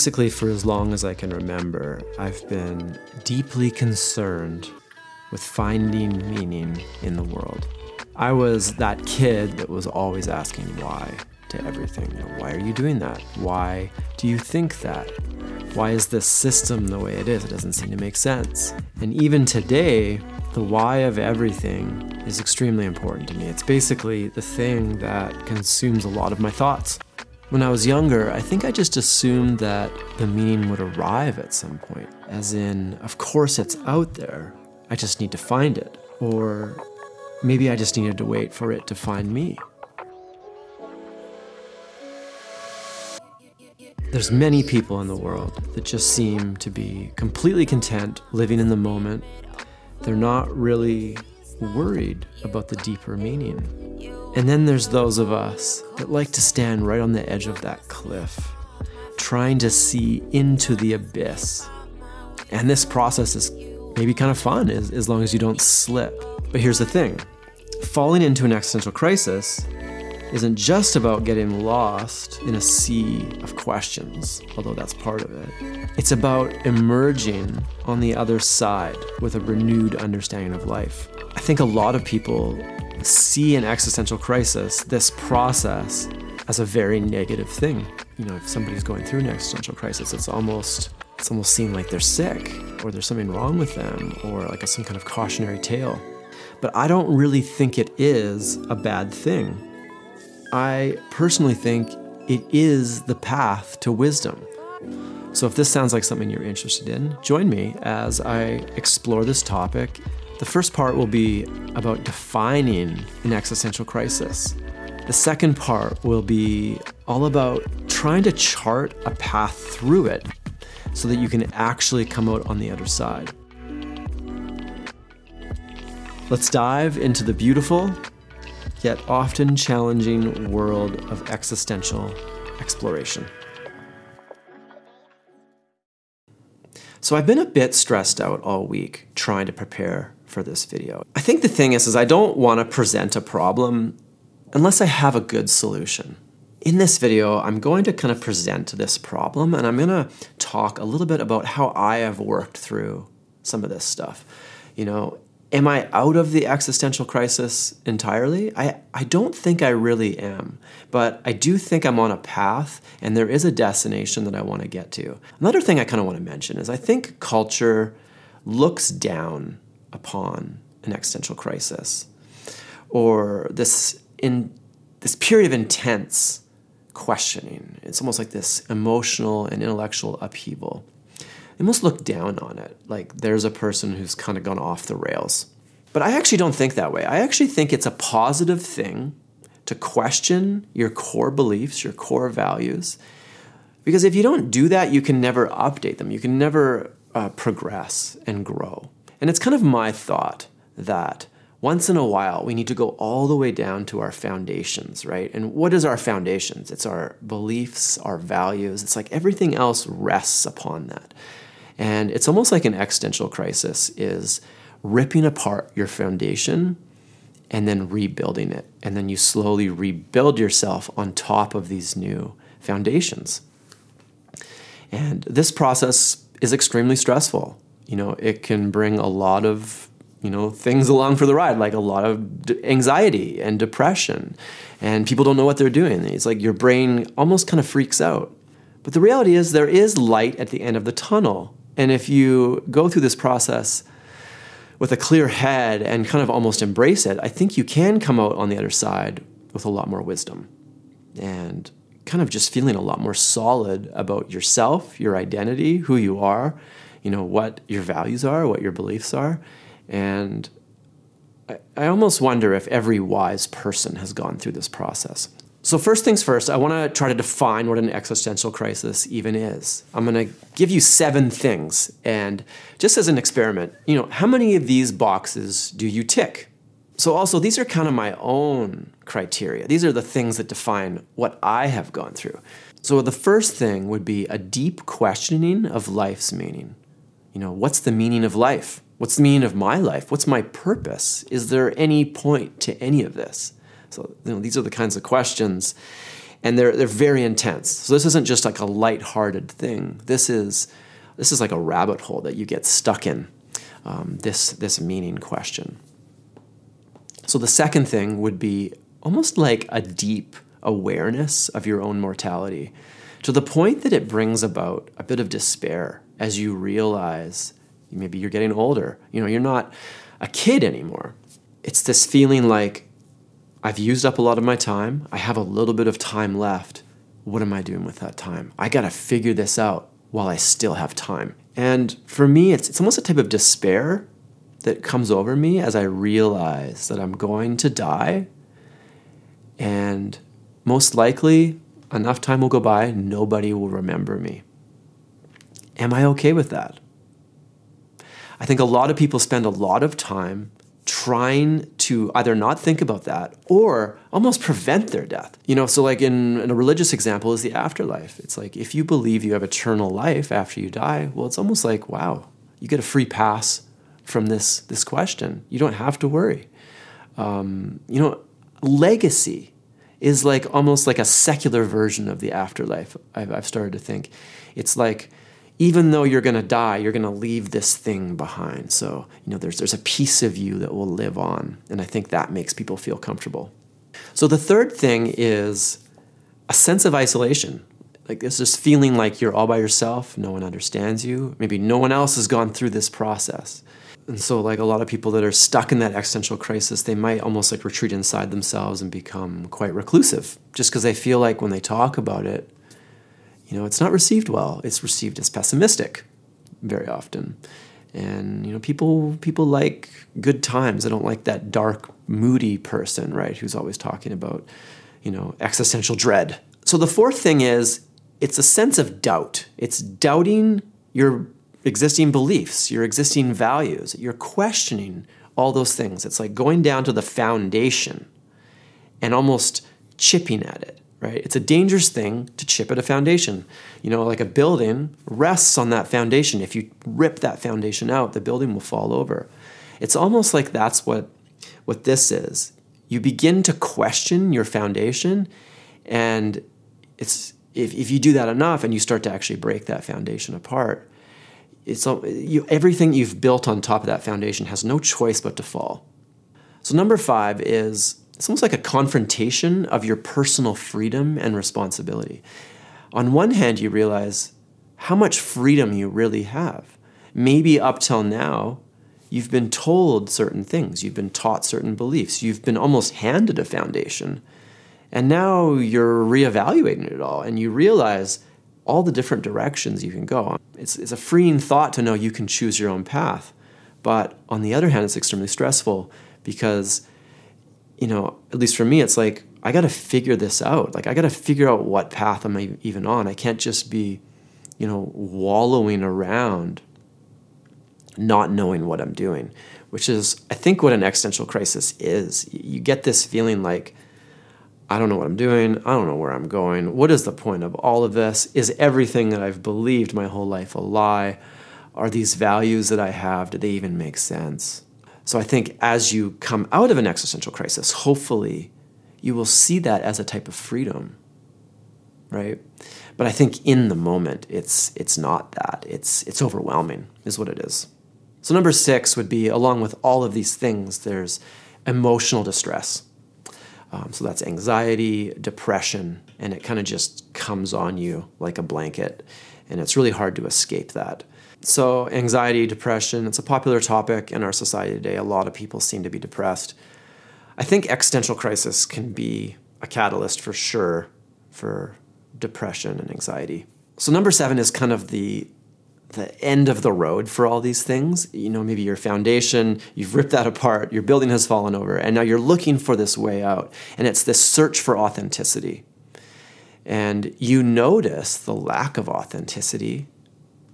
Basically, for as long as I can remember, I've been deeply concerned with finding meaning in the world. I was that kid that was always asking why to everything. You know, why are you doing that? Why do you think that? Why is this system the way it is? It doesn't seem to make sense. And even today, the why of everything is extremely important to me. It's basically the thing that consumes a lot of my thoughts. When I was younger, I think I just assumed that the meaning would arrive at some point. As in, of course it's out there, I just need to find it. Or maybe I just needed to wait for it to find me. There's many people in the world that just seem to be completely content living in the moment. They're not really worried about the deeper meaning. And then there's those of us that like to stand right on the edge of that cliff, trying to see into the abyss. And this process is maybe kind of fun as, as long as you don't slip. But here's the thing falling into an existential crisis isn't just about getting lost in a sea of questions, although that's part of it. It's about emerging on the other side with a renewed understanding of life. I think a lot of people see an existential crisis, this process, as a very negative thing. You know, if somebody's going through an existential crisis, it's almost it's almost seen like they're sick or there's something wrong with them or like a, some kind of cautionary tale. But I don't really think it is a bad thing. I personally think it is the path to wisdom. So, if this sounds like something you're interested in, join me as I explore this topic. The first part will be about defining an existential crisis. The second part will be all about trying to chart a path through it so that you can actually come out on the other side. Let's dive into the beautiful yet often challenging world of existential exploration. So I've been a bit stressed out all week trying to prepare for this video. I think the thing is is I don't want to present a problem unless I have a good solution. In this video, I'm going to kind of present this problem and I'm going to talk a little bit about how I have worked through some of this stuff. You know, am I out of the existential crisis entirely? I, I don't think I really am, but I do think I'm on a path and there is a destination that I want to get to. Another thing I kind of want to mention is I think culture looks down upon an existential crisis or this in this period of intense questioning. It's almost like this emotional and intellectual upheaval they must look down on it. Like there's a person who's kind of gone off the rails. But I actually don't think that way. I actually think it's a positive thing to question your core beliefs, your core values. Because if you don't do that, you can never update them. You can never uh, progress and grow. And it's kind of my thought that once in a while we need to go all the way down to our foundations, right? And what is our foundations? It's our beliefs, our values. It's like everything else rests upon that. And it's almost like an existential crisis is ripping apart your foundation and then rebuilding it. And then you slowly rebuild yourself on top of these new foundations. And this process is extremely stressful. You know, it can bring a lot of, you know, things along for the ride, like a lot of anxiety and depression. And people don't know what they're doing. It's like your brain almost kind of freaks out. But the reality is there is light at the end of the tunnel. And if you go through this process with a clear head and kind of almost embrace it, I think you can come out on the other side with a lot more wisdom and kind of just feeling a lot more solid about yourself, your identity, who you are, you know, what your values are, what your beliefs are. And I, I almost wonder if every wise person has gone through this process. So, first things first, I want to try to define what an existential crisis even is. I'm going to give you seven things. And just as an experiment, you know, how many of these boxes do you tick? So, also, these are kind of my own criteria. These are the things that define what I have gone through. So, the first thing would be a deep questioning of life's meaning. You know, what's the meaning of life? What's the meaning of my life? What's my purpose? Is there any point to any of this? So you know, these are the kinds of questions. and they're they're very intense. So this isn't just like a light-hearted thing. This is this is like a rabbit hole that you get stuck in. Um, this this meaning question. So the second thing would be almost like a deep awareness of your own mortality, to the point that it brings about a bit of despair as you realize maybe you're getting older. You know, you're not a kid anymore. It's this feeling like I've used up a lot of my time. I have a little bit of time left. What am I doing with that time? I got to figure this out while I still have time. And for me, it's, it's almost a type of despair that comes over me as I realize that I'm going to die. And most likely, enough time will go by, nobody will remember me. Am I okay with that? I think a lot of people spend a lot of time trying to either not think about that or almost prevent their death. You know, so like in, in, a religious example is the afterlife. It's like if you believe you have eternal life after you die, well, it's almost like, wow, you get a free pass from this, this question. You don't have to worry. Um, you know, legacy is like almost like a secular version of the afterlife, I've, I've started to think. It's like, even though you're going to die, you're going to leave this thing behind. So, you know, there's, there's a piece of you that will live on. And I think that makes people feel comfortable. So, the third thing is a sense of isolation. Like, this just feeling like you're all by yourself, no one understands you. Maybe no one else has gone through this process. And so, like a lot of people that are stuck in that existential crisis, they might almost like retreat inside themselves and become quite reclusive just because they feel like when they talk about it, you know, it's not received well. It's received as pessimistic very often. And you know, people people like good times. They don't like that dark, moody person, right? Who's always talking about, you know, existential dread. So the fourth thing is it's a sense of doubt. It's doubting your existing beliefs, your existing values. You're questioning all those things. It's like going down to the foundation and almost chipping at it right? It's a dangerous thing to chip at a foundation. You know, like a building rests on that foundation. If you rip that foundation out, the building will fall over. It's almost like that's what what this is. You begin to question your foundation and it's if, if you do that enough and you start to actually break that foundation apart, it's you, everything you've built on top of that foundation has no choice but to fall. So number five is it's almost like a confrontation of your personal freedom and responsibility. On one hand, you realize how much freedom you really have. Maybe up till now, you've been told certain things, you've been taught certain beliefs, you've been almost handed a foundation. And now you're reevaluating it all and you realize all the different directions you can go. It's, it's a freeing thought to know you can choose your own path. But on the other hand, it's extremely stressful because you know, at least for me, it's like I got to figure this out. Like I got to figure out what path am I even on. I can't just be, you know, wallowing around, not knowing what I'm doing, which is I think what an existential crisis is. You get this feeling like I don't know what I'm doing. I don't know where I'm going. What is the point of all of this? Is everything that I've believed my whole life a lie? Are these values that I have, do they even make sense? So I think as you come out of an existential crisis, hopefully you will see that as a type of freedom, right? But I think in the moment, it's it's not that. It's it's overwhelming, is what it is. So number six would be along with all of these things, there's emotional distress. Um, so that's anxiety, depression, and it kind of just comes on you like a blanket, and it's really hard to escape that. So, anxiety, depression, it's a popular topic in our society today. A lot of people seem to be depressed. I think existential crisis can be a catalyst for sure for depression and anxiety. So, number seven is kind of the the end of the road for all these things. You know, maybe your foundation, you've ripped that apart, your building has fallen over, and now you're looking for this way out. And it's this search for authenticity. And you notice the lack of authenticity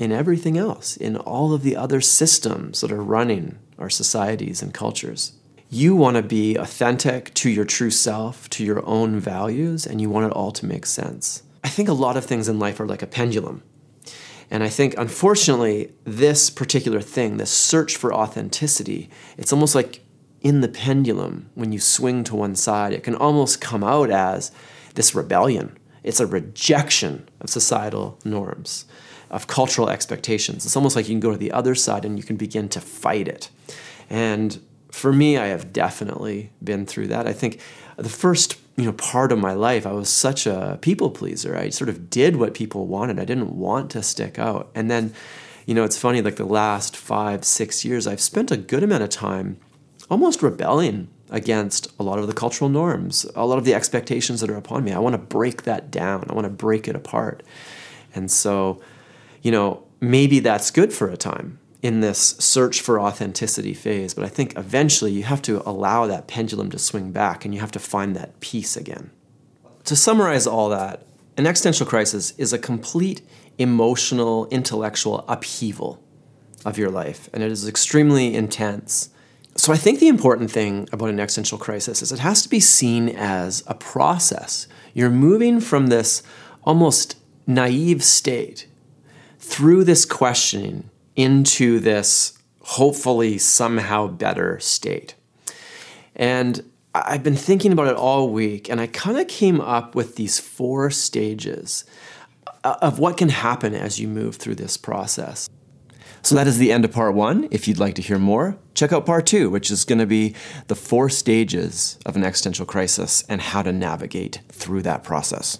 in everything else, in all of the other systems that are running our societies and cultures. You want to be authentic to your true self, to your own values, and you want it all to make sense. I think a lot of things in life are like a pendulum. And I think, unfortunately, this particular thing, this search for authenticity, it's almost like in the pendulum, when you swing to one side, it can almost come out as this rebellion. It's a rejection of societal norms, of cultural expectations. It's almost like you can go to the other side and you can begin to fight it. And for me, I have definitely been through that. I think the first you know part of my life, I was such a people pleaser. I sort of did what people wanted. I didn't want to stick out. And then, you know, it's funny. Like the last five, six years, I've spent a good amount of time almost rebelling against a lot of the cultural norms, a lot of the expectations that are upon me. I want to break that down. I want to break it apart. And so, you know, maybe that's good for a time in this search for authenticity phase, but I think eventually you have to allow that pendulum to swing back and you have to find that peace again. To summarize all that, an existential crisis is a complete emotional, intellectual upheaval of your life, and it is extremely intense. So I think the important thing about an existential crisis is it has to be seen as a process. You're moving from this almost naive state through this questioning into this hopefully somehow better state. And I've been thinking about it all week, and I kind of came up with these four stages uh, of what can happen as you move through this process. So that is the end of part one. If you'd like to hear more, check out part two, which is going to be the four stages of an existential crisis and how to navigate through that process.